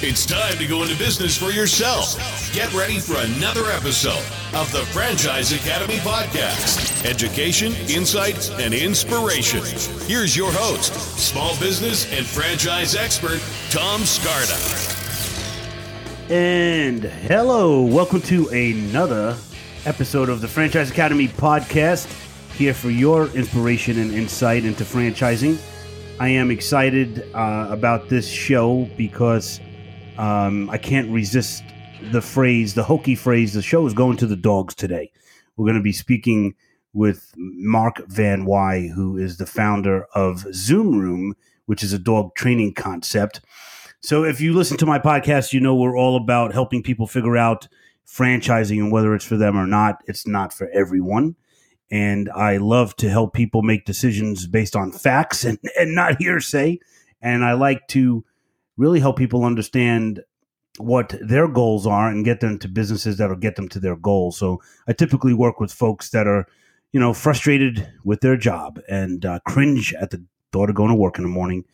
It's time to go into business for yourself. Get ready for another episode of the Franchise Academy podcast education, insight, and inspiration. Here's your host, small business and franchise expert, Tom Scarda. And hello, welcome to another episode of the Franchise Academy podcast. Here for your inspiration and insight into franchising. I am excited uh, about this show because um, I can't resist the phrase, the hokey phrase, the show is going to the dogs today. We're going to be speaking with Mark Van Wye, who is the founder of Zoom Room, which is a dog training concept. So if you listen to my podcast, you know we're all about helping people figure out franchising and whether it's for them or not. It's not for everyone. And I love to help people make decisions based on facts and, and not hearsay. And I like to really help people understand what their goals are and get them to businesses that'll get them to their goals. So I typically work with folks that are, you know, frustrated with their job and uh, cringe at the thought of going to work in the morning.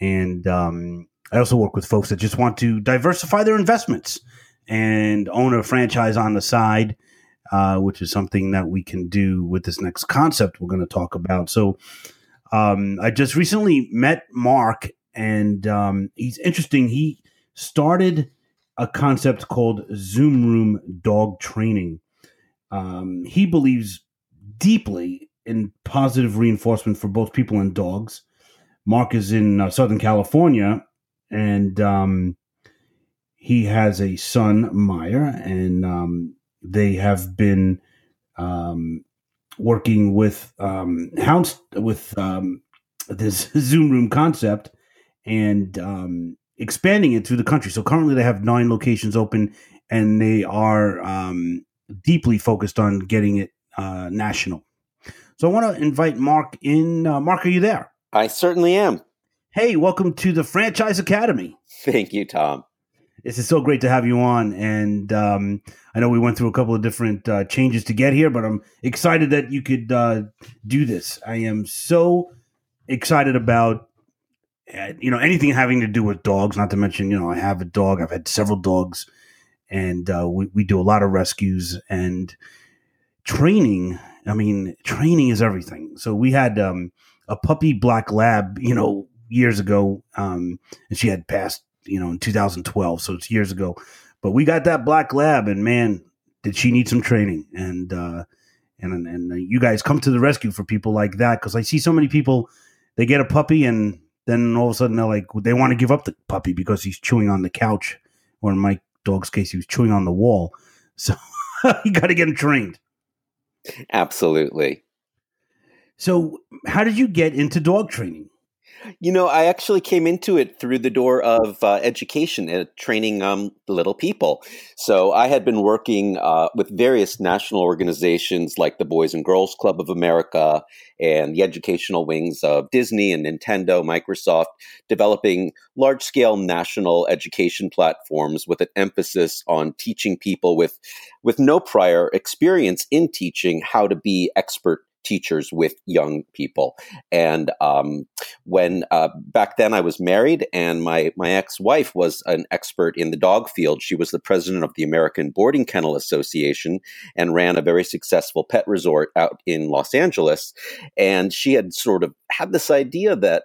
And um, I also work with folks that just want to diversify their investments and own a franchise on the side, uh, which is something that we can do with this next concept we're going to talk about. So um, I just recently met Mark, and um, he's interesting. He started a concept called Zoom Room Dog Training. Um, he believes deeply in positive reinforcement for both people and dogs. Mark is in uh, Southern California, and um, he has a son, Meyer, and um, they have been um, working with um, Hounds with um, this Zoom Room concept and um, expanding it through the country. So currently, they have nine locations open, and they are um, deeply focused on getting it uh, national. So I want to invite Mark in. Uh, Mark, are you there? I certainly am. Hey, welcome to the Franchise Academy. Thank you, Tom. This is so great to have you on. And um, I know we went through a couple of different uh, changes to get here, but I'm excited that you could uh, do this. I am so excited about you know anything having to do with dogs. Not to mention, you know, I have a dog. I've had several dogs, and uh, we we do a lot of rescues and training. I mean, training is everything. So we had um, a puppy black lab, you know, years ago, um, and she had passed, you know, in 2012. So it's years ago. But we got that black lab, and man, did she need some training? And uh, and and you guys come to the rescue for people like that because I see so many people. They get a puppy and then all of a sudden they're like they want to give up the puppy because he's chewing on the couch, or in my dog's case, he was chewing on the wall. So you got to get him trained. Absolutely. So, how did you get into dog training? You know, I actually came into it through the door of uh, education and training um, little people. So I had been working uh, with various national organizations like the Boys and Girls Club of America and the educational wings of Disney and Nintendo, Microsoft, developing large scale national education platforms with an emphasis on teaching people with, with no prior experience in teaching how to be expert teachers with young people. And um, when uh, back then I was married, and my my ex wife was an expert in the dog field. She was the president of the American Boarding Kennel Association and ran a very successful pet resort out in Los Angeles. And she had sort of had this idea that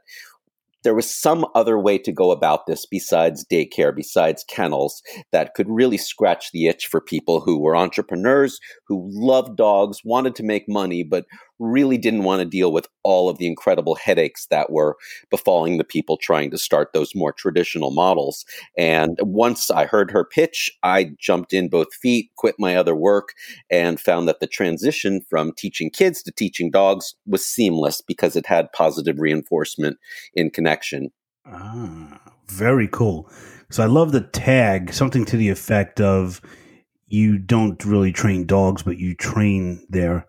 there was some other way to go about this besides daycare, besides kennels, that could really scratch the itch for people who were entrepreneurs, who loved dogs, wanted to make money, but really didn't want to deal with all of the incredible headaches that were befalling the people trying to start those more traditional models. And once I heard her pitch, I jumped in both feet, quit my other work, and found that the transition from teaching kids to teaching dogs was seamless because it had positive reinforcement in connection. Ah, very cool. So I love the tag, something to the effect of you don't really train dogs, but you train their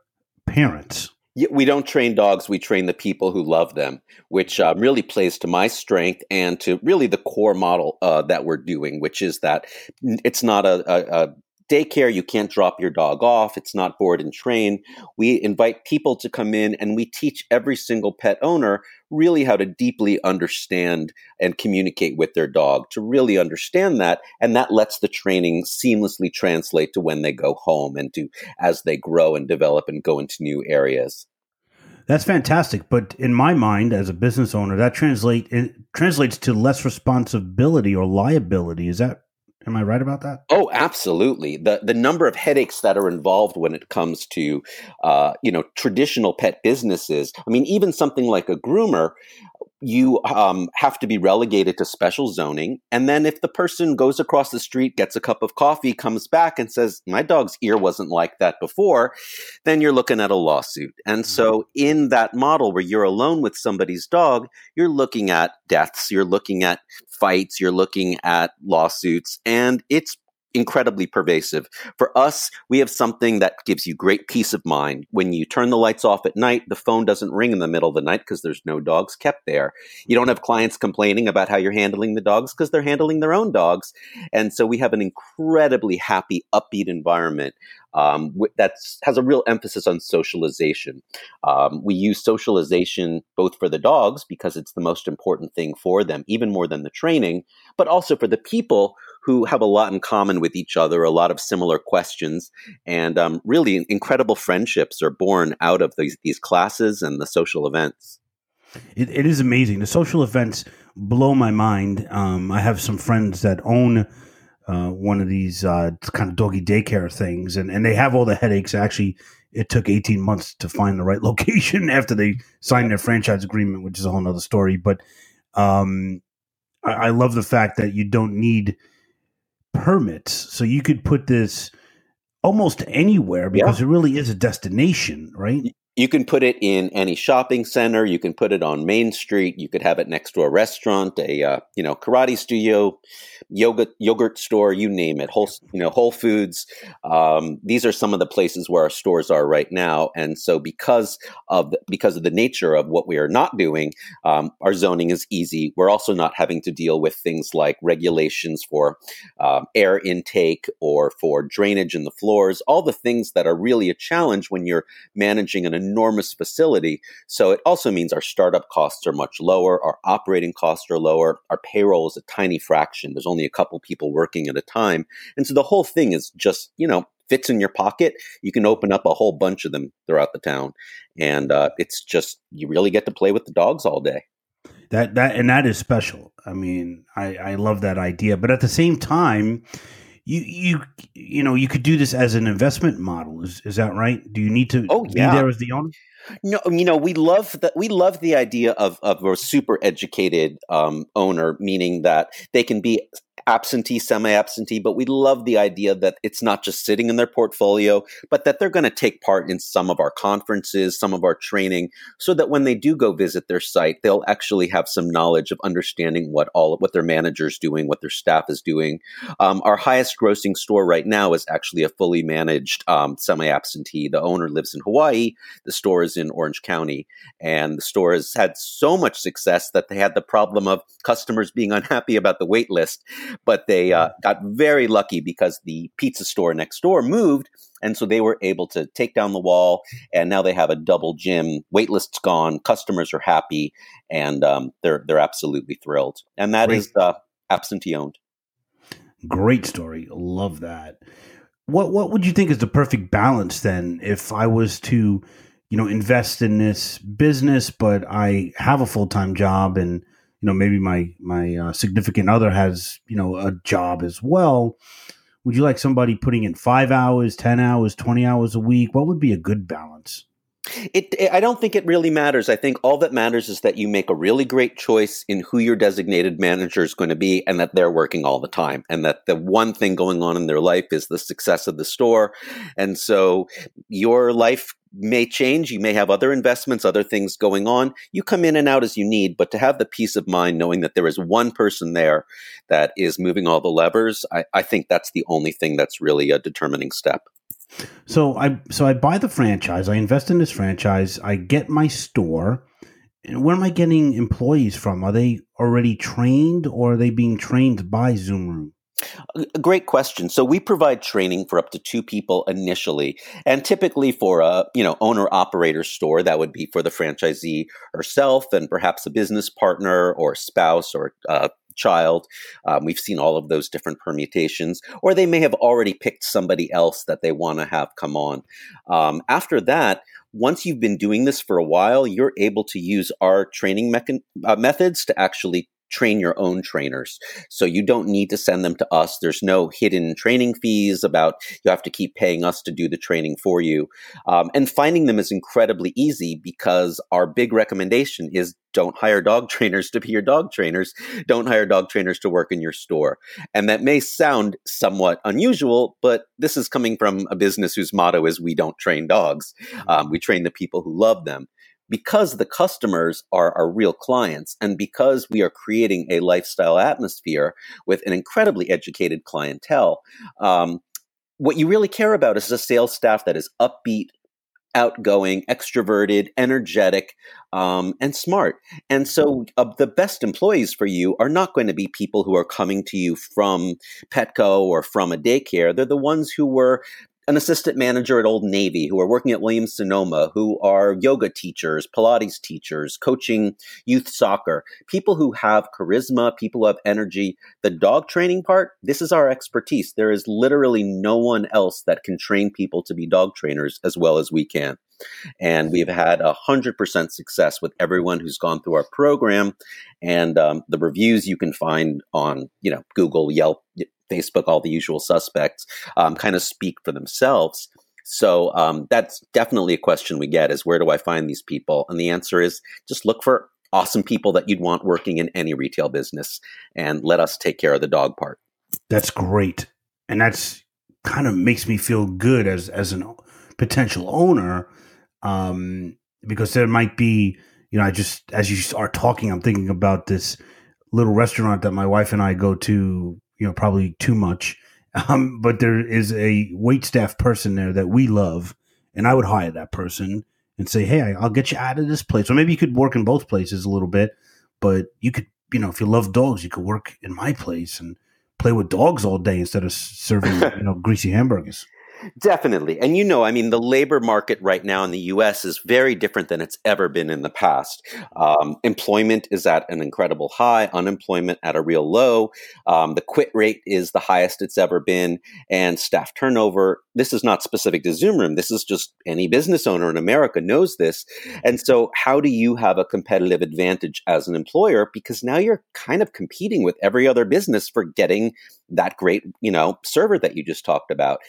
parents we don't train dogs we train the people who love them which uh, really plays to my strength and to really the core model uh, that we're doing which is that it's not a, a, a daycare. You can't drop your dog off. It's not board and train. We invite people to come in and we teach every single pet owner really how to deeply understand and communicate with their dog to really understand that. And that lets the training seamlessly translate to when they go home and to as they grow and develop and go into new areas. That's fantastic, but in my mind, as a business owner, that translate it translates to less responsibility or liability. Is that Am I right about that? Oh, absolutely. The the number of headaches that are involved when it comes to, uh, you know, traditional pet businesses. I mean, even something like a groomer, you um, have to be relegated to special zoning. And then if the person goes across the street, gets a cup of coffee, comes back and says, My dog's ear wasn't like that before, then you're looking at a lawsuit. And mm-hmm. so, in that model where you're alone with somebody's dog, you're looking at deaths, you're looking at fights, you're looking at lawsuits, and it's incredibly pervasive. For us, we have something that gives you great peace of mind. When you turn the lights off at night, the phone doesn't ring in the middle of the night because there's no dogs kept there. You don't have clients complaining about how you're handling the dogs because they're handling their own dogs. And so we have an incredibly happy, upbeat environment um, that has a real emphasis on socialization. Um, we use socialization both for the dogs because it's the most important thing for them, even more than the training, but also for the people who have a lot in common with each other, a lot of similar questions, and um, really incredible friendships are born out of these, these classes and the social events. It, it is amazing. The social events blow my mind. Um, I have some friends that own uh, one of these uh, kind of doggy daycare things, and, and they have all the headaches. Actually, it took 18 months to find the right location after they signed their franchise agreement, which is a whole other story. But um, I, I love the fact that you don't need permits, so you could put this almost anywhere because yeah. it really is a destination, right? You can put it in any shopping center. You can put it on Main Street. You could have it next to a restaurant, a uh, you know karate studio, yoga yogurt store, you name it. Whole you know Whole Foods. Um, these are some of the places where our stores are right now. And so because of the, because of the nature of what we are not doing, um, our zoning is easy. We're also not having to deal with things like regulations for um, air intake or for drainage in the floors. All the things that are really a challenge when you're managing an enormous facility. So it also means our startup costs are much lower, our operating costs are lower, our payroll is a tiny fraction. There's only a couple people working at a time. And so the whole thing is just, you know, fits in your pocket. You can open up a whole bunch of them throughout the town. And uh, it's just, you really get to play with the dogs all day. That, that, and that is special. I mean, I, I love that idea. But at the same time, you you you know you could do this as an investment model. Is is that right? Do you need to oh, yeah. be there as the owner? No, you know we love that. We love the idea of of a super educated um, owner, meaning that they can be absentee, semi absentee, but we love the idea that it's not just sitting in their portfolio, but that they're going to take part in some of our conferences, some of our training, so that when they do go visit their site, they'll actually have some knowledge of understanding what all what their manager's doing, what their staff is doing. Um, our highest grossing store right now is actually a fully managed um, semi absentee. The owner lives in Hawaii. The store is in Orange County, and the store has had so much success that they had the problem of customers being unhappy about the wait list but they uh, got very lucky because the pizza store next door moved. And so they were able to take down the wall, and now they have a double gym. Waitlist's gone, customers are happy, and um, they're they're absolutely thrilled. And that Great. is uh, absentee owned. Great story, love that. What what would you think is the perfect balance then? If I was to, you know, invest in this business, but I have a full time job and you know maybe my my uh, significant other has you know a job as well. Would you like somebody putting in five hours ten hours 20 hours a week? What would be a good balance it, it, I don't think it really matters. I think all that matters is that you make a really great choice in who your designated manager is going to be and that they're working all the time and that the one thing going on in their life is the success of the store. And so your life may change. You may have other investments, other things going on. You come in and out as you need, but to have the peace of mind knowing that there is one person there that is moving all the levers, I, I think that's the only thing that's really a determining step. So I so I buy the franchise, I invest in this franchise, I get my store. And where am I getting employees from? Are they already trained or are they being trained by Zoom Room? A great question. So we provide training for up to two people initially, and typically for a you know owner operator store that would be for the franchisee herself and perhaps a business partner or spouse or uh, child. Um, we've seen all of those different permutations, or they may have already picked somebody else that they want to have come on. Um, after that, once you've been doing this for a while, you're able to use our training uh, methods to actually train your own trainers. So you don't need to send them to us. There's no hidden training fees about you have to keep paying us to do the training for you. Um, and finding them is incredibly easy because our big recommendation is don't hire dog trainers to be your dog trainers. Don't hire dog trainers to work in your store. And that may sound somewhat unusual, but this is coming from a business whose motto is we don't train dogs. Mm-hmm. Um, we train the people who love them because the customers are our real clients and because we are creating a lifestyle atmosphere with an incredibly educated clientele, um, what you really care about is a sales staff that is upbeat, outgoing, extroverted, energetic, um, and smart. And so, uh, the best employees for you are not going to be people who are coming to you from Petco or from a daycare. They're the ones who were an assistant manager at Old Navy, who are working at Williams Sonoma, who are yoga teachers, Pilates teachers, coaching youth soccer, people who have charisma, people who have energy. The dog training part, this is our expertise. There is literally no one else that can train people to be dog trainers as well as we can. And we've had a hundred percent success with everyone who's gone through our program, and um, the reviews you can find on you know Google, Yelp, Facebook, all the usual suspects, um, kind of speak for themselves. So um, that's definitely a question we get: is where do I find these people? And the answer is just look for awesome people that you'd want working in any retail business, and let us take care of the dog part. That's great, and that's kind of makes me feel good as as a potential owner, um, because there might be, you know, I just as you are talking, I'm thinking about this little restaurant that my wife and I go to you know, probably too much. Um, but there is a wait staff person there that we love, and I would hire that person and say, "Hey, I'll get you out of this place." Or maybe you could work in both places a little bit, but you could, you know, if you love dogs, you could work in my place and play with dogs all day instead of serving, you know, greasy hamburgers. Definitely. And you know, I mean, the labor market right now in the US is very different than it's ever been in the past. Um, employment is at an incredible high, unemployment at a real low. Um, the quit rate is the highest it's ever been, and staff turnover. This is not specific to Zoom Room. This is just any business owner in America knows this. And so, how do you have a competitive advantage as an employer? Because now you're kind of competing with every other business for getting that great, you know, server that you just talked about.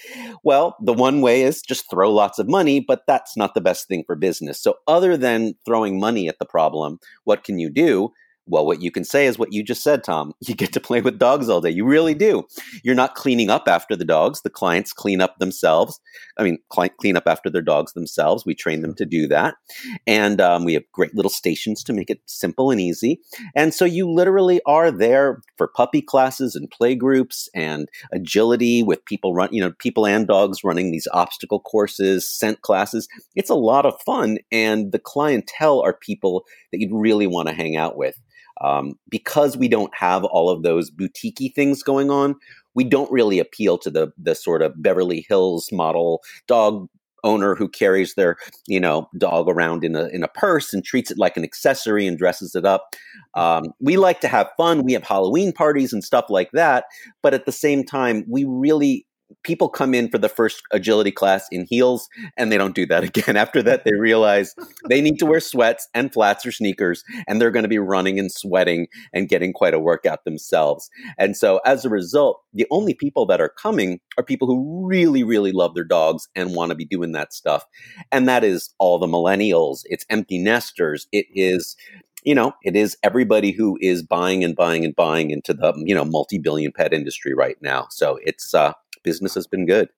Well, the one way is just throw lots of money, but that's not the best thing for business. So other than throwing money at the problem, what can you do? Well, what you can say is what you just said, Tom. You get to play with dogs all day. You really do. You're not cleaning up after the dogs. The clients clean up themselves. I mean, clean up after their dogs themselves. We train them to do that. And um, we have great little stations to make it simple and easy. And so you literally are there for puppy classes and play groups and agility with people run, you know, people and dogs running these obstacle courses, scent classes. It's a lot of fun. And the clientele are people that you'd really want to hang out with. Um, because we don't have all of those boutiquey things going on, we don't really appeal to the the sort of Beverly Hills model dog owner who carries their you know dog around in a in a purse and treats it like an accessory and dresses it up. Um, we like to have fun. We have Halloween parties and stuff like that, but at the same time, we really people come in for the first agility class in heels and they don't do that again. After that, they realize they need to wear sweats and flats or sneakers and they're going to be running and sweating and getting quite a workout themselves. And so as a result, the only people that are coming are people who really, really love their dogs and want to be doing that stuff. And that is all the millennials, it's empty nesters, it is you know, it is everybody who is buying and buying and buying into the, you know, multi-billion pet industry right now. So it's uh business has been good.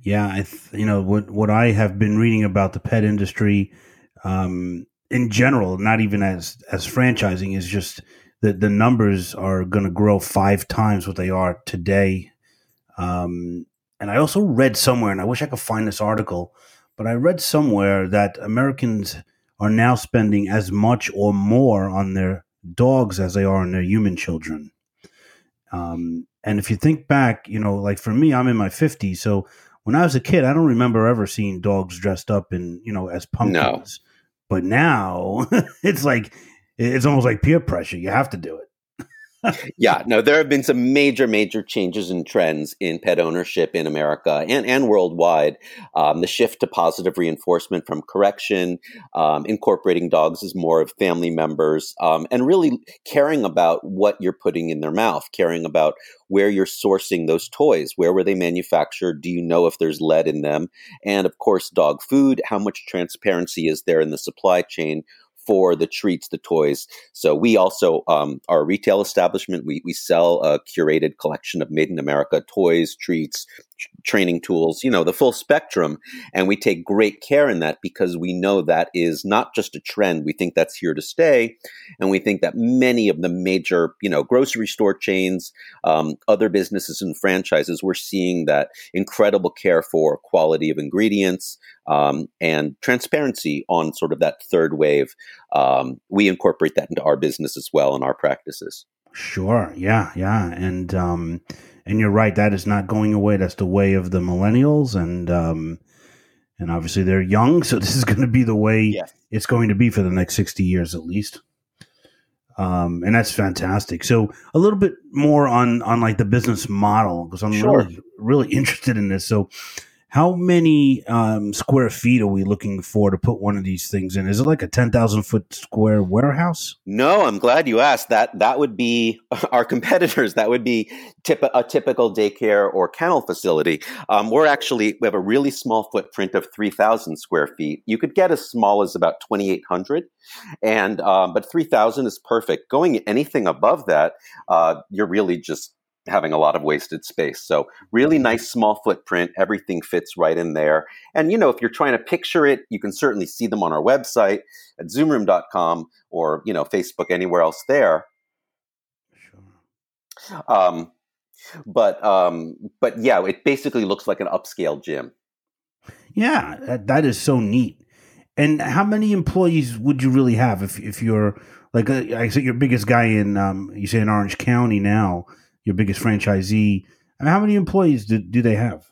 Yeah, I th- you know what what I have been reading about the pet industry um, in general, not even as as franchising, is just that the numbers are going to grow five times what they are today. Um, and I also read somewhere, and I wish I could find this article, but I read somewhere that Americans are now spending as much or more on their dogs as they are on their human children. Um, And if you think back, you know, like for me, I'm in my 50s. So when I was a kid, I don't remember ever seeing dogs dressed up in, you know, as pumpkins. No. But now it's like, it's almost like peer pressure. You have to do it yeah, no, there have been some major, major changes and trends in pet ownership in America and, and worldwide. Um, the shift to positive reinforcement from correction, um, incorporating dogs as more of family members, um, and really caring about what you're putting in their mouth, caring about where you're sourcing those toys. Where were they manufactured? Do you know if there's lead in them? And of course, dog food. How much transparency is there in the supply chain? For the treats, the toys. So we also um, are a retail establishment. We we sell a curated collection of made in America toys, treats, training tools, you know, the full spectrum. And we take great care in that because we know that is not just a trend. We think that's here to stay. And we think that many of the major, you know, grocery store chains, um, other businesses and franchises, we're seeing that incredible care for quality of ingredients um, and transparency on sort of that third wave. Um, we incorporate that into our business as well and our practices. Sure. Yeah. Yeah. And, um, and you're right. That is not going away. That's the way of the millennials, and um, and obviously they're young, so this is going to be the way yes. it's going to be for the next sixty years at least. Um, and that's fantastic. So a little bit more on on like the business model because I'm sure. really really interested in this. So how many um, square feet are we looking for to put one of these things in? Is it like a ten thousand foot square warehouse? No, I'm glad you asked. That that would be our competitors. That would be tip, a typical daycare or kennel facility. Um, we're actually we have a really small footprint of three thousand square feet. You could get as small as about twenty eight hundred, and um, but three thousand is perfect. Going anything above that, uh, you're really just having a lot of wasted space. So really nice small footprint. Everything fits right in there. And you know, if you're trying to picture it, you can certainly see them on our website at zoomroom.com or, you know, Facebook, anywhere else there. Sure. Um, but um, but yeah, it basically looks like an upscale gym. Yeah, that, that is so neat. And how many employees would you really have if if you're like uh, I said, your biggest guy in um, you say in Orange County now? Your biggest franchisee. I mean, how many employees do, do they have?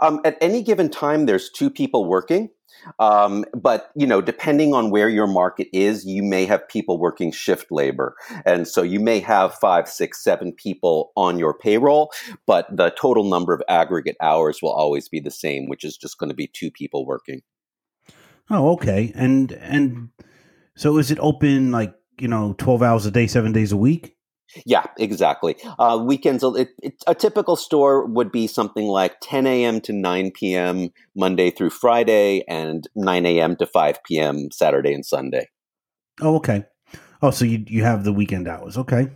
Um, at any given time, there's two people working. Um, but you know, depending on where your market is, you may have people working shift labor, and so you may have five, six, seven people on your payroll. But the total number of aggregate hours will always be the same, which is just going to be two people working. Oh, okay. And and so is it open like you know twelve hours a day, seven days a week? Yeah, exactly. Uh, weekends, it, it, a typical store would be something like 10 a.m. to 9 p.m. Monday through Friday, and 9 a.m. to 5 p.m. Saturday and Sunday. Oh, okay. Oh, so you you have the weekend hours? Okay.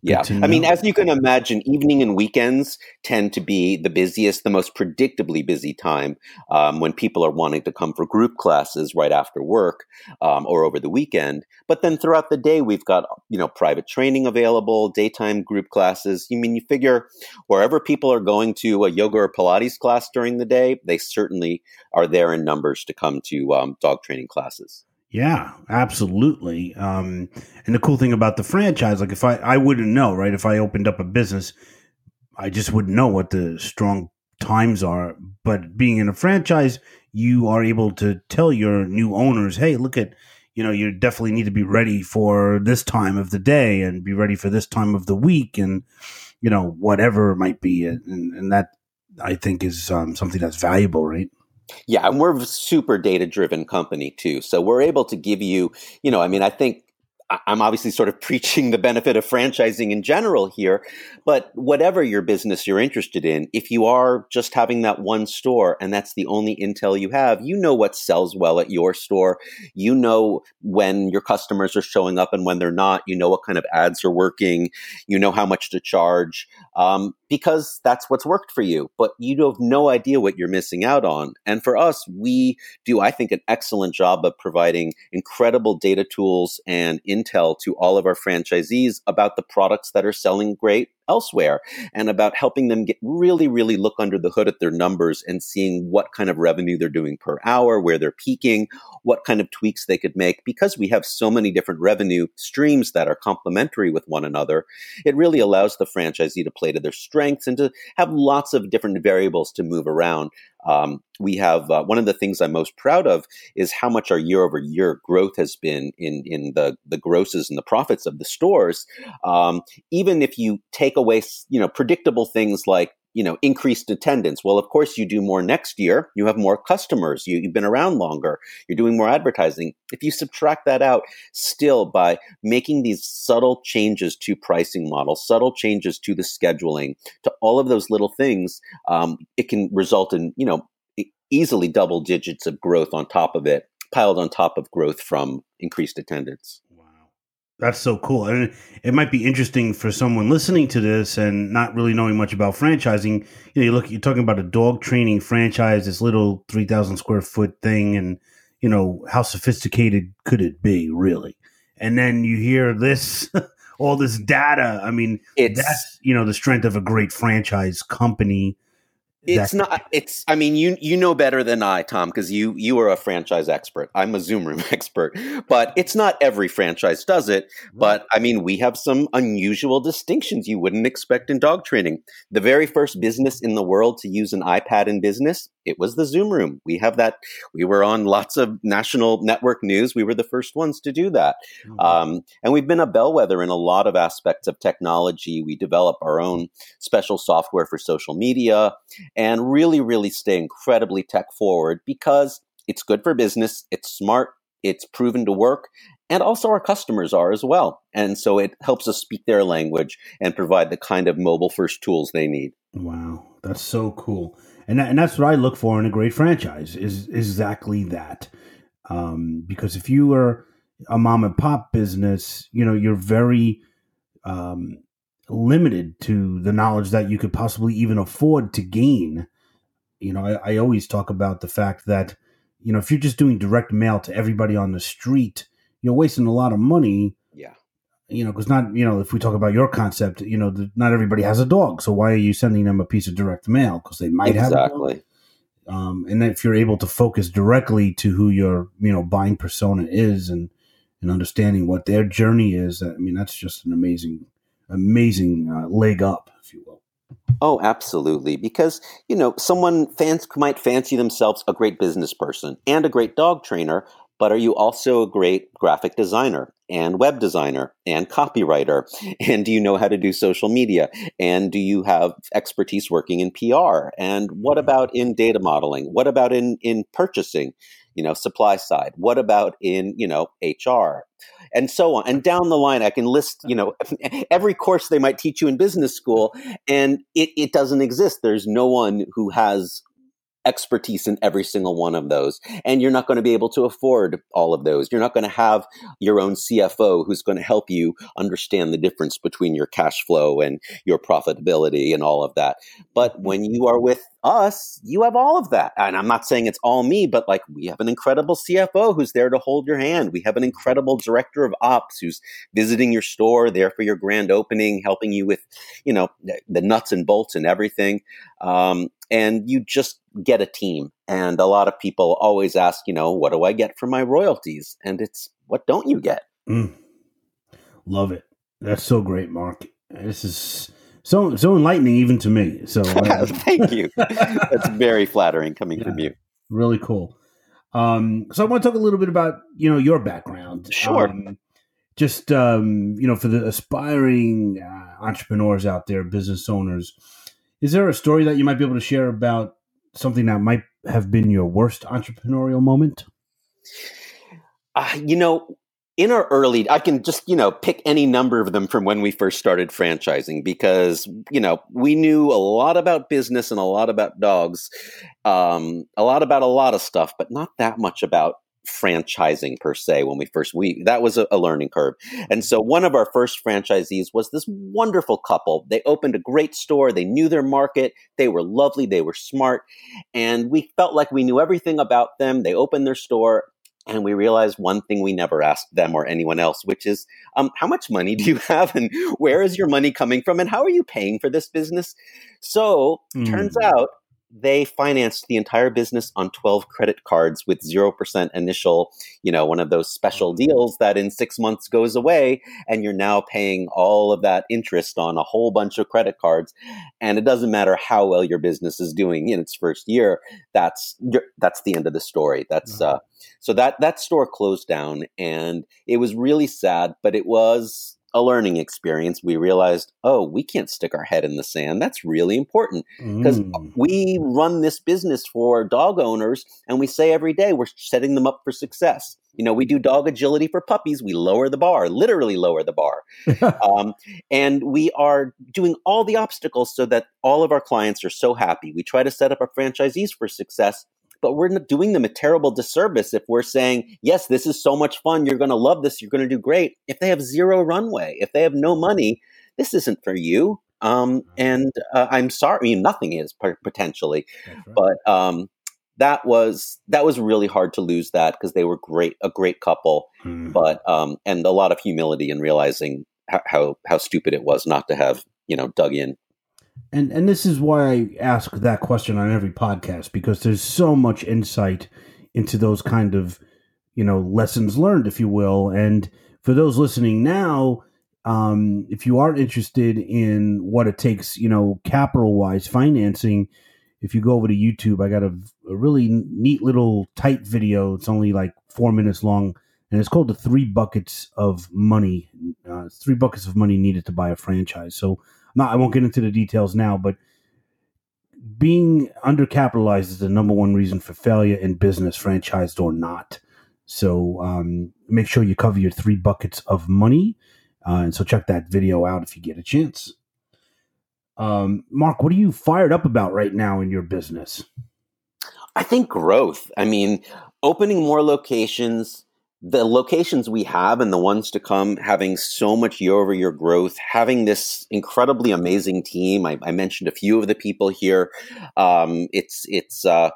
Yeah. I mean, as you can imagine, evening and weekends tend to be the busiest, the most predictably busy time um, when people are wanting to come for group classes right after work um, or over the weekend. But then throughout the day, we've got, you know, private training available, daytime group classes. You mean, you figure wherever people are going to a yoga or Pilates class during the day, they certainly are there in numbers to come to um, dog training classes. Yeah, absolutely. Um, and the cool thing about the franchise, like if I, I wouldn't know, right? If I opened up a business, I just wouldn't know what the strong times are. But being in a franchise, you are able to tell your new owners, hey, look at, you know, you definitely need to be ready for this time of the day and be ready for this time of the week and, you know, whatever it might be. And, and that I think is um, something that's valuable, right? Yeah, and we're a super data driven company too. So we're able to give you, you know, I mean, I think I'm obviously sort of preaching the benefit of franchising in general here, but whatever your business you're interested in, if you are just having that one store and that's the only intel you have, you know what sells well at your store. You know when your customers are showing up and when they're not. You know what kind of ads are working. You know how much to charge um, because that's what's worked for you, but you have no idea what you're missing out on. And for us, we do, I think, an excellent job of providing incredible data tools and intel to all of our franchisees about the products that are selling great elsewhere and about helping them get really, really look under the hood at their numbers and seeing what kind of revenue they're doing per hour, where they're peaking, what kind of tweaks they could make. Because we have so many different revenue streams that are complementary with one another, it really allows the franchisee to play to their strengths and to have lots of different variables to move around. Um, we have uh, one of the things I'm most proud of is how much our year over year growth has been in in the the grosses and the profits of the stores. Um, even if you take away you know predictable things like you know increased attendance. Well of course you do more next year. You have more customers. You, have been around longer. You're doing more advertising. If you subtract that out still by making these subtle changes to pricing models subtle changes to the scheduling to all of those little things um, it can result in you know easily double digits of growth on top of it, piled on top of growth from increased attendance. That's so cool. And it might be interesting for someone listening to this and not really knowing much about franchising. You know, you look, you're talking about a dog training franchise, this little 3,000 square foot thing, and, you know, how sophisticated could it be, really? And then you hear this. all this data. I mean, it's, that's you know the strength of a great franchise company it's not. It's. I mean, you you know better than I, Tom, because you you are a franchise expert. I'm a Zoom Room expert, but it's not every franchise does it. Mm-hmm. But I mean, we have some unusual distinctions you wouldn't expect in dog training. The very first business in the world to use an iPad in business, it was the Zoom Room. We have that. We were on lots of national network news. We were the first ones to do that, mm-hmm. um, and we've been a bellwether in a lot of aspects of technology. We develop our own special software for social media and really, really stay incredibly tech forward because it's good for business, it's smart, it's proven to work, and also our customers are as well. And so it helps us speak their language and provide the kind of mobile first tools they need. Wow, that's so cool. And, that, and that's what I look for in a great franchise is exactly that. Um, because if you are a mom and pop business, you know, you're very um, limited to the knowledge that you could possibly even afford to gain. You know, I, I, always talk about the fact that, you know, if you're just doing direct mail to everybody on the street, you're wasting a lot of money. You know, because not, you know, if we talk about your concept, you know, the, not everybody has a dog. So why are you sending them a piece of direct mail? Because they might exactly. have Exactly. Um, and if you're able to focus directly to who your, you know, buying persona is and, and understanding what their journey is, I mean, that's just an amazing amazing uh, leg up, if you will. Oh, absolutely. Because, you know, someone fans might fancy themselves a great business person and a great dog trainer, but are you also a great graphic designer and web designer and copywriter? And do you know how to do social media? And do you have expertise working in PR? And what mm-hmm. about in data modeling? What about in, in purchasing? You know, supply side. What about in, you know, HR? and so on. And down the line, I can list, you know, every course they might teach you in business school, and it, it doesn't exist. There's no one who has expertise in every single one of those. And you're not going to be able to afford all of those. You're not going to have your own CFO who's going to help you understand the difference between your cash flow and your profitability and all of that. But when you are with us, you have all of that. And I'm not saying it's all me, but like we have an incredible CFO who's there to hold your hand. We have an incredible director of ops who's visiting your store, there for your grand opening, helping you with, you know, the nuts and bolts and everything. Um, and you just get a team. And a lot of people always ask, you know, what do I get for my royalties? And it's what don't you get? Mm. Love it. That's so great, Mark. This is so so enlightening even to me. So uh, thank you. That's very flattering coming yeah, from you. Really cool. Um, so I want to talk a little bit about you know your background. Sure. Um, just um, you know, for the aspiring uh, entrepreneurs out there, business owners, is there a story that you might be able to share about something that might have been your worst entrepreneurial moment? Uh, you know, in our early, I can just, you know, pick any number of them from when we first started franchising because, you know, we knew a lot about business and a lot about dogs, um, a lot about a lot of stuff, but not that much about franchising per se when we first we that was a, a, learning curve and so one of our first franchisees was this wonderful couple they opened a great store they knew their market they were lovely they were smart and we felt like we knew everything about them they opened their store and we realized one thing we never asked them or anyone else, which is, um, how much money do you have, and where is your money coming from, and how are you paying for this business? So mm. turns hmm. out they financed the entire business on 12 credit cards with 0% initial, you know, one of those special deals that in six months goes away. And you're now paying all of that interest on a whole bunch of credit cards. And it doesn't matter how well your business is doing in its first year. That's, that's the end of the story. That's, uh, so that, that store closed down and it was really sad, but it was, a learning experience, we realized, oh, we can't stick our head in the sand. That's really important because mm. we run this business for dog owners and we say every day we're setting them up for success. You know, we do dog agility for puppies. We lower the bar, literally lower the bar. um, and we are doing all the obstacles so that all of our clients are so happy. We try to set up our franchisees for success but we're doing them a terrible disservice if we're saying, yes, this is so much fun. You're going to love this. You're going to do great. If they have zero runway, if they have no money, this isn't for you. Um, and uh, I'm sorry, I mean, nothing is potentially, right. but um, that was that was really hard to lose that because they were great, a great couple, mm. but um, and a lot of humility in realizing how, how how stupid it was not to have you know dug in and and this is why I ask that question on every podcast because there's so much insight into those kind of you know lessons learned, if you will. And for those listening now, um, if you are interested in what it takes, you know, capital wise financing, if you go over to YouTube, I got a, a really neat little tight video. It's only like four minutes long, and it's called the Three Buckets of Money. Uh, three buckets of money needed to buy a franchise. So not I won't get into the details now, but being undercapitalized is the number one reason for failure in business, franchised or not. So um, make sure you cover your three buckets of money. Uh, and so check that video out if you get a chance. Um, Mark, what are you fired up about right now in your business? I think growth. I mean, opening more locations, the locations we have and the ones to come having so much year over year growth, having this incredibly amazing team. I, I mentioned a few of the people here. Um, it's it's uh,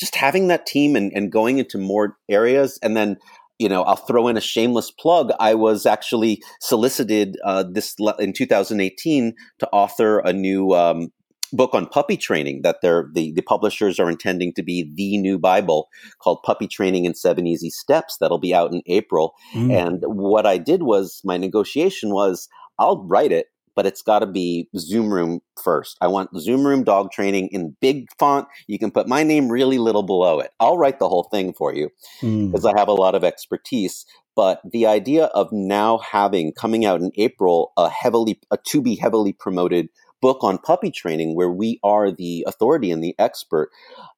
just having that team and, and going into more areas, and then you know, I'll throw in a shameless plug. I was actually solicited uh, this in 2018 to author a new um, book on puppy training that they're the, the publishers are intending to be the new bible called puppy training in seven easy steps that'll be out in april. Mm. and what i did was my negotiation was i'll write it but it's got to be zoom room first. I want zoom room dog training in big font. You can put my name really little below it. I'll write the whole thing for you because mm. i have a lot of expertise. But the idea of now having coming out in april a heavily a to be heavily promoted book on puppy training where we are the authority and the expert,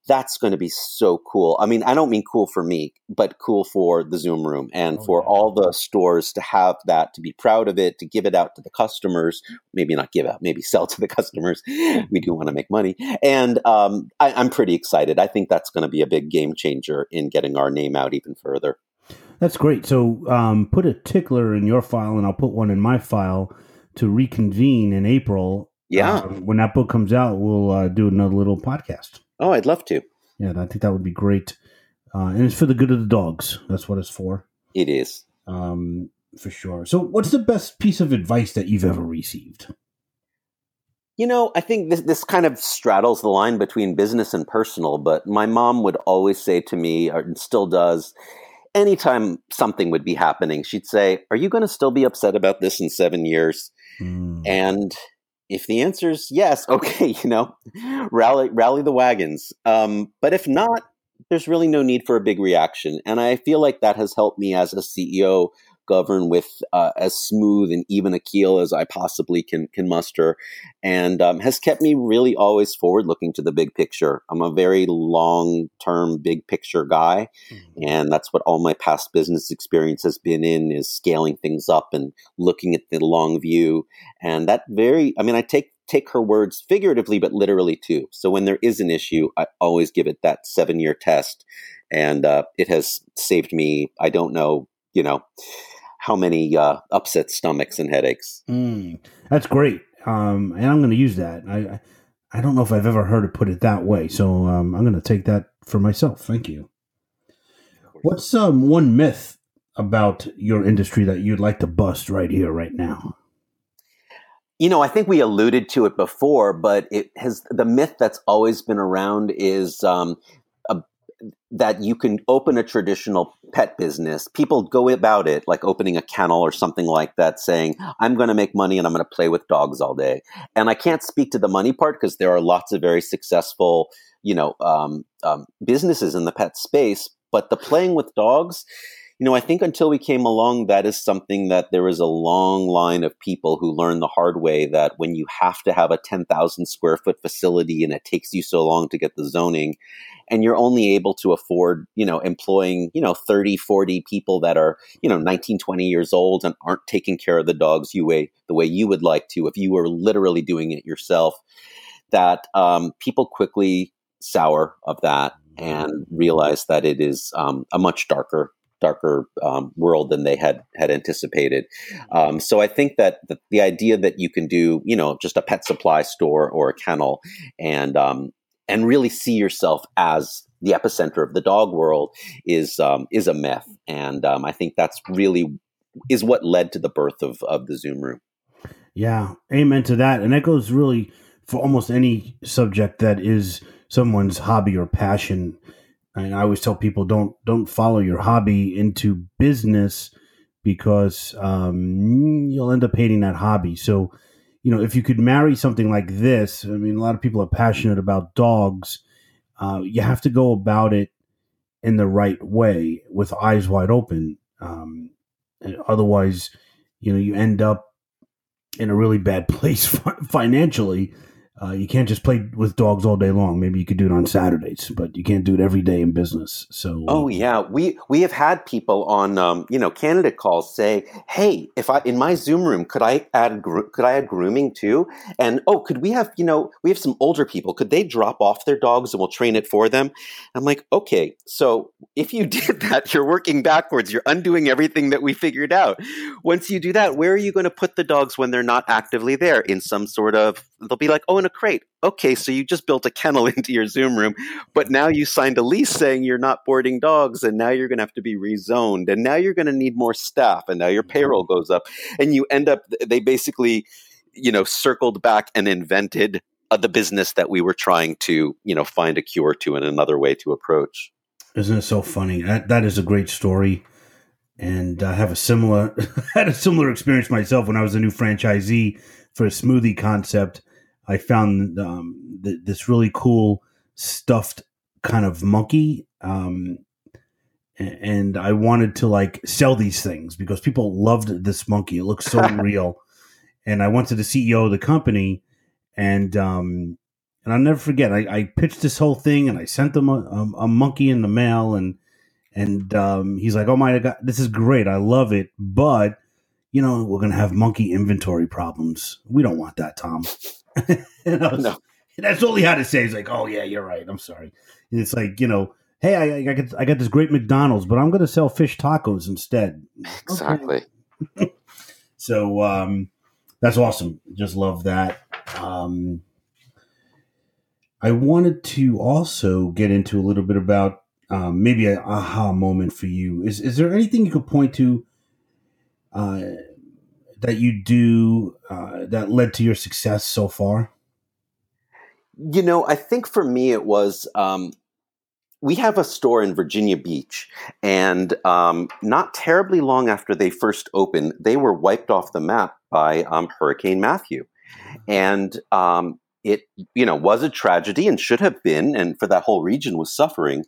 that's going to be so cool. I mean, I don't mean cool for me, but cool for the Zoom room and oh, for all the stores to have that, to be proud of it, to give it out to the customers. Maybe not give out, maybe sell to the customers. we do want to make money. And um, I, I'm pretty excited. I think that's going to be a big game changer in getting our name out even further. That's great. So um, put a tickler in your file, and I'll put one in my file to reconvene in April yeah. Um, when that book comes out, we'll uh, do another little podcast. Oh, I'd love to. Yeah, I think that would be great. Uh, and it's for the good of the dogs. That's what it's for. It is. Um, for sure. So, what's the best piece of advice that you've ever received? You know, I think this, this kind of straddles the line between business and personal, but my mom would always say to me, or still does, anytime something would be happening, she'd say, Are you going to still be upset about this in seven years? Mm. And if the answer is yes, okay, you know, rally rally the wagons. Um, but if not, there's really no need for a big reaction. And I feel like that has helped me as a CEO govern with uh, as smooth and even a keel as I possibly can can muster, and um, has kept me really always forward looking to the big picture. I'm a very long term, big picture guy, mm-hmm. and that's what all my past business experience has been in is scaling things up and looking at the long view. And that very, I mean, I take take her words figuratively but literally too. So when there is an issue, I always give it that seven year test, and uh, it has saved me. I don't know, you know how many uh, upset stomachs and headaches. Mm, that's great, um, and I'm going to use that. I I don't know if I've ever heard it put it that way, so um, I'm going to take that for myself. Thank you. What's um one myth about your industry that you'd like to bust right here, right now? You know, I think we alluded to it before, but it has the myth that's always been around is um, that you can open a traditional pet business. People go about it like opening a kennel or something like that, saying, I'm going to make money and I'm going to play with dogs all day. And I can't speak to the money part because there are lots of very successful, you know, um, um, businesses in the pet space. But the playing with dogs, you know, I think until we came along, that is something that there is a long line of people who learn the hard way that when you have to have a 10,000 square foot facility and it takes you so long to get the zoning, and you're only able to afford, you know, employing, you know, 30, 40 people that are, you know, 19, 20 years old and aren't taking care of the dogs you way, the way you would like to if you were literally doing it yourself, that um, people quickly sour of that and realize that it is um, a much darker darker um, world than they had had anticipated. Um, so I think that the, the, idea that you can do, you know, just a pet supply store or a kennel, and um, and really see yourself as the epicenter of the dog world is um, is a myth, and um, I think that's really is what led to the birth of of the Zoom Room. Yeah, amen to that, and that goes really for almost any subject that is someone's hobby or passion and I always tell people don't don't follow your hobby into business because um, you'll end up hating that hobby. So, you know, if you could marry something like this, I mean, a lot of people are passionate about dogs. Uh, you have to go about it in the right way with eyes wide open. Um, otherwise, you know, you end up in a really bad place financially uh, you can't just play with dogs all day long. Maybe you could do it on Saturdays, but you can't do it every day in business. So, oh yeah, we we have had people on um, you know candidate calls say, "Hey, if I in my Zoom room, could I add could I add grooming too? And oh, could we have you know we have some older people? Could they drop off their dogs and we'll train it for them?" I'm like, okay, so if you did that, you're working backwards. You're undoing everything that we figured out. Once you do that, where are you going to put the dogs when they're not actively there? In some sort of they'll be like, oh, in a crate. Okay, so you just built a kennel into your Zoom room, but now you signed a lease saying you're not boarding dogs, and now you're going to have to be rezoned, and now you're going to need more staff, and now your mm-hmm. payroll goes up, and you end up. They basically, you know, circled back and invented uh, the business that we were trying to, you know, find a cure to and another way to approach. Isn't it so funny? That that is a great story and I have a similar had a similar experience myself when I was a new franchisee for a smoothie concept. I found um, th- this really cool stuffed kind of monkey. Um, and I wanted to like sell these things because people loved this monkey. It looks so real. And I went to the CEO of the company and, um, and I'll never forget. I, I pitched this whole thing and I sent them a, a, a monkey in the mail and, and, um, he's like, Oh my God, this is great. I love it. But, you know, we're going to have monkey inventory problems. We don't want that, Tom. was, no. That's all he had to say. He's like, "Oh yeah, you're right. I'm sorry." And it's like, you know, hey, I, I got I got this great McDonald's, but I'm going to sell fish tacos instead. Exactly. Okay. so um, that's awesome. Just love that. Um, I wanted to also get into a little bit about um, maybe an aha moment for you. Is is there anything you could point to uh, that you do uh, that led to your success so far? You know, I think for me it was um, we have a store in Virginia Beach, and um, not terribly long after they first opened, they were wiped off the map by um, Hurricane Matthew, and um, it you know was a tragedy and should have been, and for that whole region was suffering.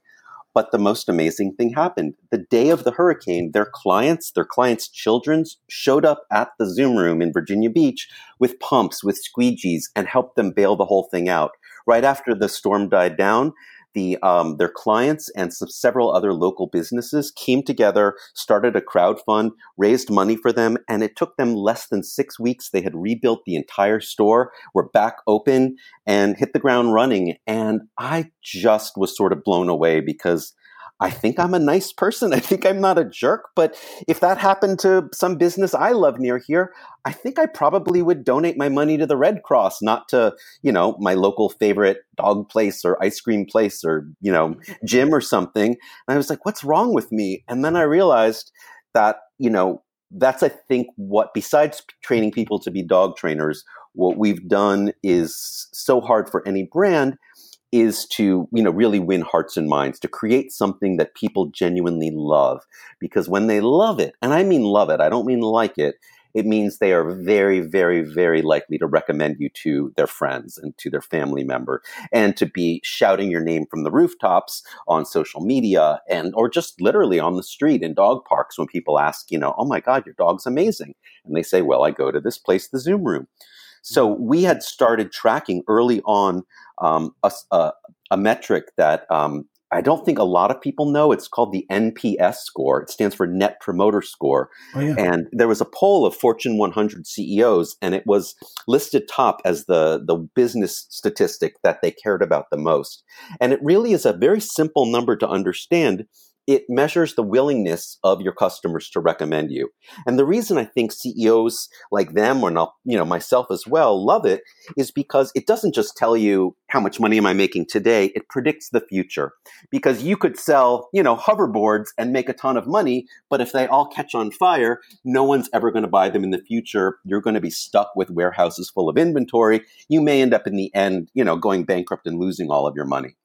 But the most amazing thing happened. The day of the hurricane, their clients, their clients' children showed up at the Zoom room in Virginia Beach with pumps, with squeegees, and helped them bail the whole thing out. Right after the storm died down, the um, their clients and some, several other local businesses came together, started a crowd fund, raised money for them, and it took them less than six weeks. They had rebuilt the entire store, were back open, and hit the ground running. And I just was sort of blown away because I think I'm a nice person. I think I'm not a jerk. But if that happened to some business I love near here, I think I probably would donate my money to the Red Cross, not to, you know, my local favorite dog place or ice cream place or, you know, gym or something. And I was like, what's wrong with me? And then I realized that, you know, that's, I think, what, besides training people to be dog trainers, what we've done is so hard for any brand is to you know really win hearts and minds to create something that people genuinely love. Because when they love it and i mean love it i don't mean like it it means they are very very very likely to recommend you to their friends and to their family member and to be shouting your name from the rooftops on social media and or just literally on the street in dog parks when people ask you know oh my god your dog's amazing. And they say well i go to this place the zoom room so we had started tracking early on um, a, a, a, metric that um, I don't think a lot of people know. It's called the NPS score. It stands for Net Promoter Score. Oh, yeah. And there was a poll of Fortune 100 CEOs, and it was listed top as the, the business statistic that they cared about the most. And it really is a very simple number to understand it measures the willingness of your customers to recommend you. And the reason I think CEOs like them or not, you know, myself as well love it is because it doesn't just tell you how much money am I making today, it predicts the future. Because you could sell, you know, hoverboards and make a ton of money, but if they all catch on fire, no one's ever going to buy them in the future. You're going to be stuck with warehouses full of inventory. You may end up in the end, you know, going bankrupt and losing all of your money.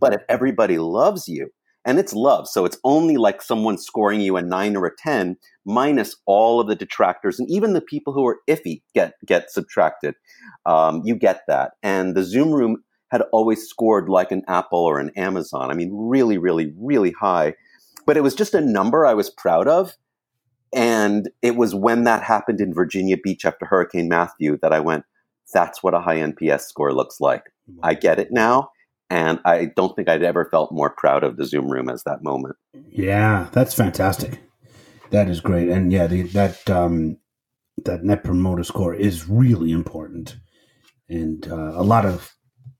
But if everybody loves you, and it's love. So it's only like someone scoring you a nine or a 10 minus all of the detractors and even the people who are iffy get, get subtracted. Um, you get that. And the Zoom room had always scored like an Apple or an Amazon. I mean, really, really, really high. But it was just a number I was proud of. And it was when that happened in Virginia Beach after Hurricane Matthew that I went, that's what a high NPS score looks like. I get it now. And I don't think I'd ever felt more proud of the Zoom room as that moment. Yeah, that's fantastic. That is great. And yeah, the, that um, that net promoter score is really important. And uh, a lot of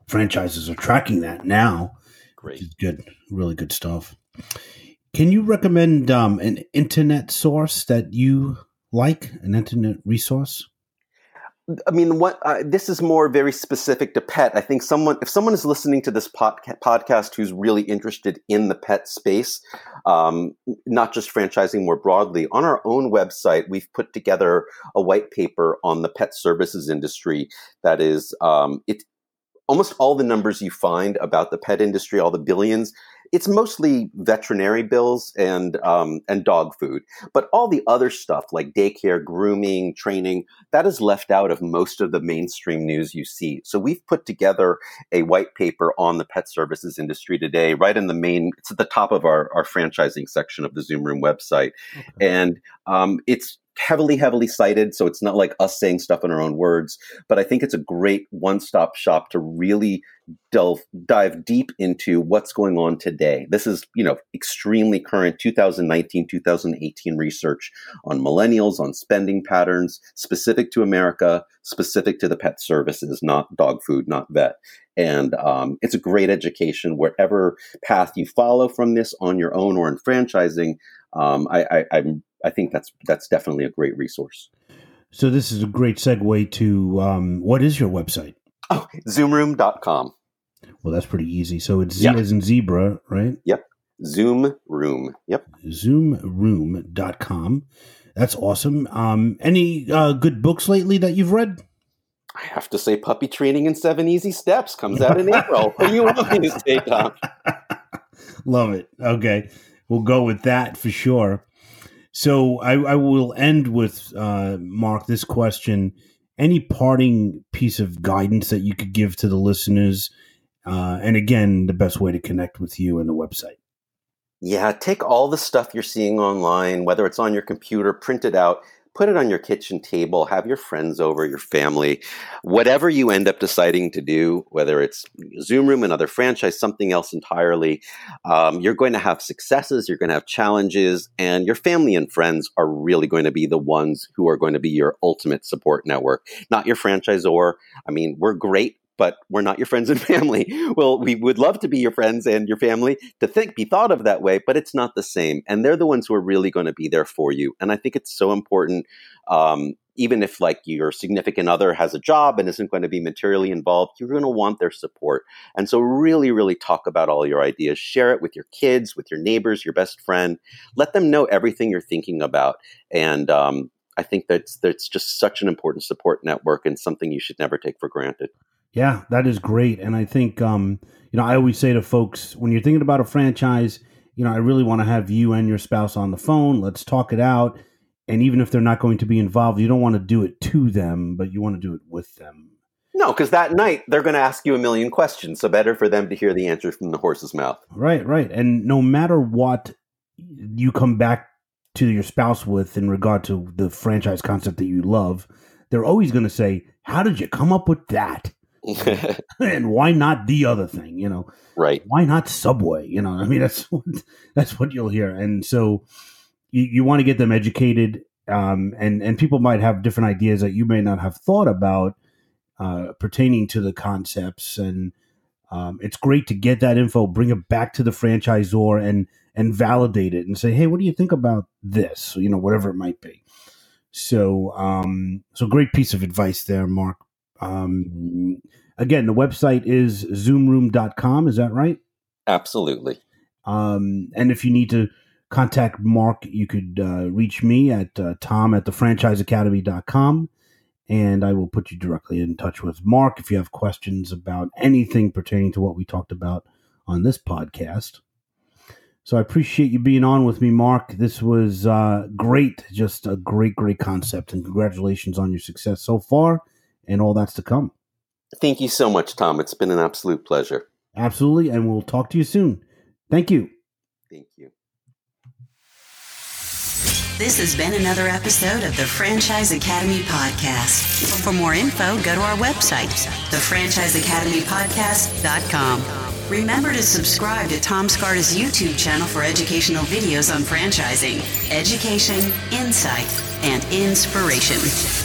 franchises are tracking that now. Great. Good. Really good stuff. Can you recommend um, an internet source that you like, an internet resource? I mean, what uh, this is more very specific to pet. I think someone, if someone is listening to this podca- podcast who's really interested in the pet space, um, not just franchising more broadly, on our own website, we've put together a white paper on the pet services industry. That is, um, it almost all the numbers you find about the pet industry, all the billions, it's mostly veterinary bills and um, and dog food, but all the other stuff like daycare, grooming, training, that is left out of most of the mainstream news you see. So we've put together a white paper on the pet services industry today, right in the main. It's at the top of our our franchising section of the Zoom Room website, okay. and um, it's heavily, heavily cited. So it's not like us saying stuff in our own words, but I think it's a great one stop shop to really delve, dive deep into what's going on today. This is, you know, extremely current 2019, 2018 research on millennials, on spending patterns specific to America, specific to the pet services, not dog food, not vet. And um, it's a great education wherever path you follow from this on your own or in franchising. Um, I, I, I'm I think that's that's definitely a great resource. So this is a great segue to um, what is your website? Oh, zoomroom.com. Well, that's pretty easy. So it's Z as in zebra, right? Yep. Zoom Room. Yep. Zoomroom.com. That's awesome. Um, any uh, good books lately that you've read? I have to say, Puppy Training in Seven Easy Steps comes out in April. What do you want me to say, Tom? Love it. Okay. We'll go with that for sure. So I, I will end with uh, Mark this question: Any parting piece of guidance that you could give to the listeners? Uh, and again, the best way to connect with you and the website. Yeah, take all the stuff you're seeing online, whether it's on your computer, print it out, put it on your kitchen table, have your friends over, your family, whatever you end up deciding to do, whether it's Zoom Room, another franchise, something else entirely, um, you're going to have successes, you're going to have challenges, and your family and friends are really going to be the ones who are going to be your ultimate support network, not your franchisor. I mean, we're great but we're not your friends and family. well, we would love to be your friends and your family to think, be thought of that way, but it's not the same. And they're the ones who are really going to be there for you. And I think it's so important. Um, even if like your significant other has a job and isn't going to be materially involved, you're going to want their support. And so really, really talk about all your ideas, share it with your kids, with your neighbors, your best friend, let them know everything you're thinking about. And, um, I think that's that's just such an important support network and something you should never take for granted. Yeah, that is great. And I think, um, you know, I always say to folks when you're thinking about a franchise, you know, I really want to have you and your spouse on the phone. Let's talk it out. And even if they're not going to be involved, you don't want to do it to them, but you want to do it with them. No, because that night they're going to ask you a million questions. So better for them to hear the answers from the horse's mouth. Right, right. And no matter what you come back to your spouse with in regard to the franchise concept that you love, they're always going to say, How did you come up with that? and why not the other thing? You know, right? Why not Subway? You know, I mean, that's what, that's what you'll hear. And so you, you want to get them educated, um, and and people might have different ideas that you may not have thought about uh, pertaining to the concepts. And um, it's great to get that info, bring it back to the franchisor, and and validate it, and say, hey, what do you think about this? You know, whatever it might be. So, um, so great piece of advice there, Mark. Um, again, the website is zoomroom.com. Is that right? Absolutely. Um, and if you need to contact Mark, you could uh, reach me at uh, tom at thefranchiseacademy.com and I will put you directly in touch with Mark if you have questions about anything pertaining to what we talked about on this podcast. So I appreciate you being on with me, Mark. This was uh, great, just a great, great concept, and congratulations on your success so far and all that's to come. Thank you so much, Tom. It's been an absolute pleasure. Absolutely. And we'll talk to you soon. Thank you. Thank you. This has been another episode of the Franchise Academy Podcast. For more info, go to our website, thefranchiseacademypodcast.com. Remember to subscribe to Tom Scarda's YouTube channel for educational videos on franchising, education, insight, and inspiration.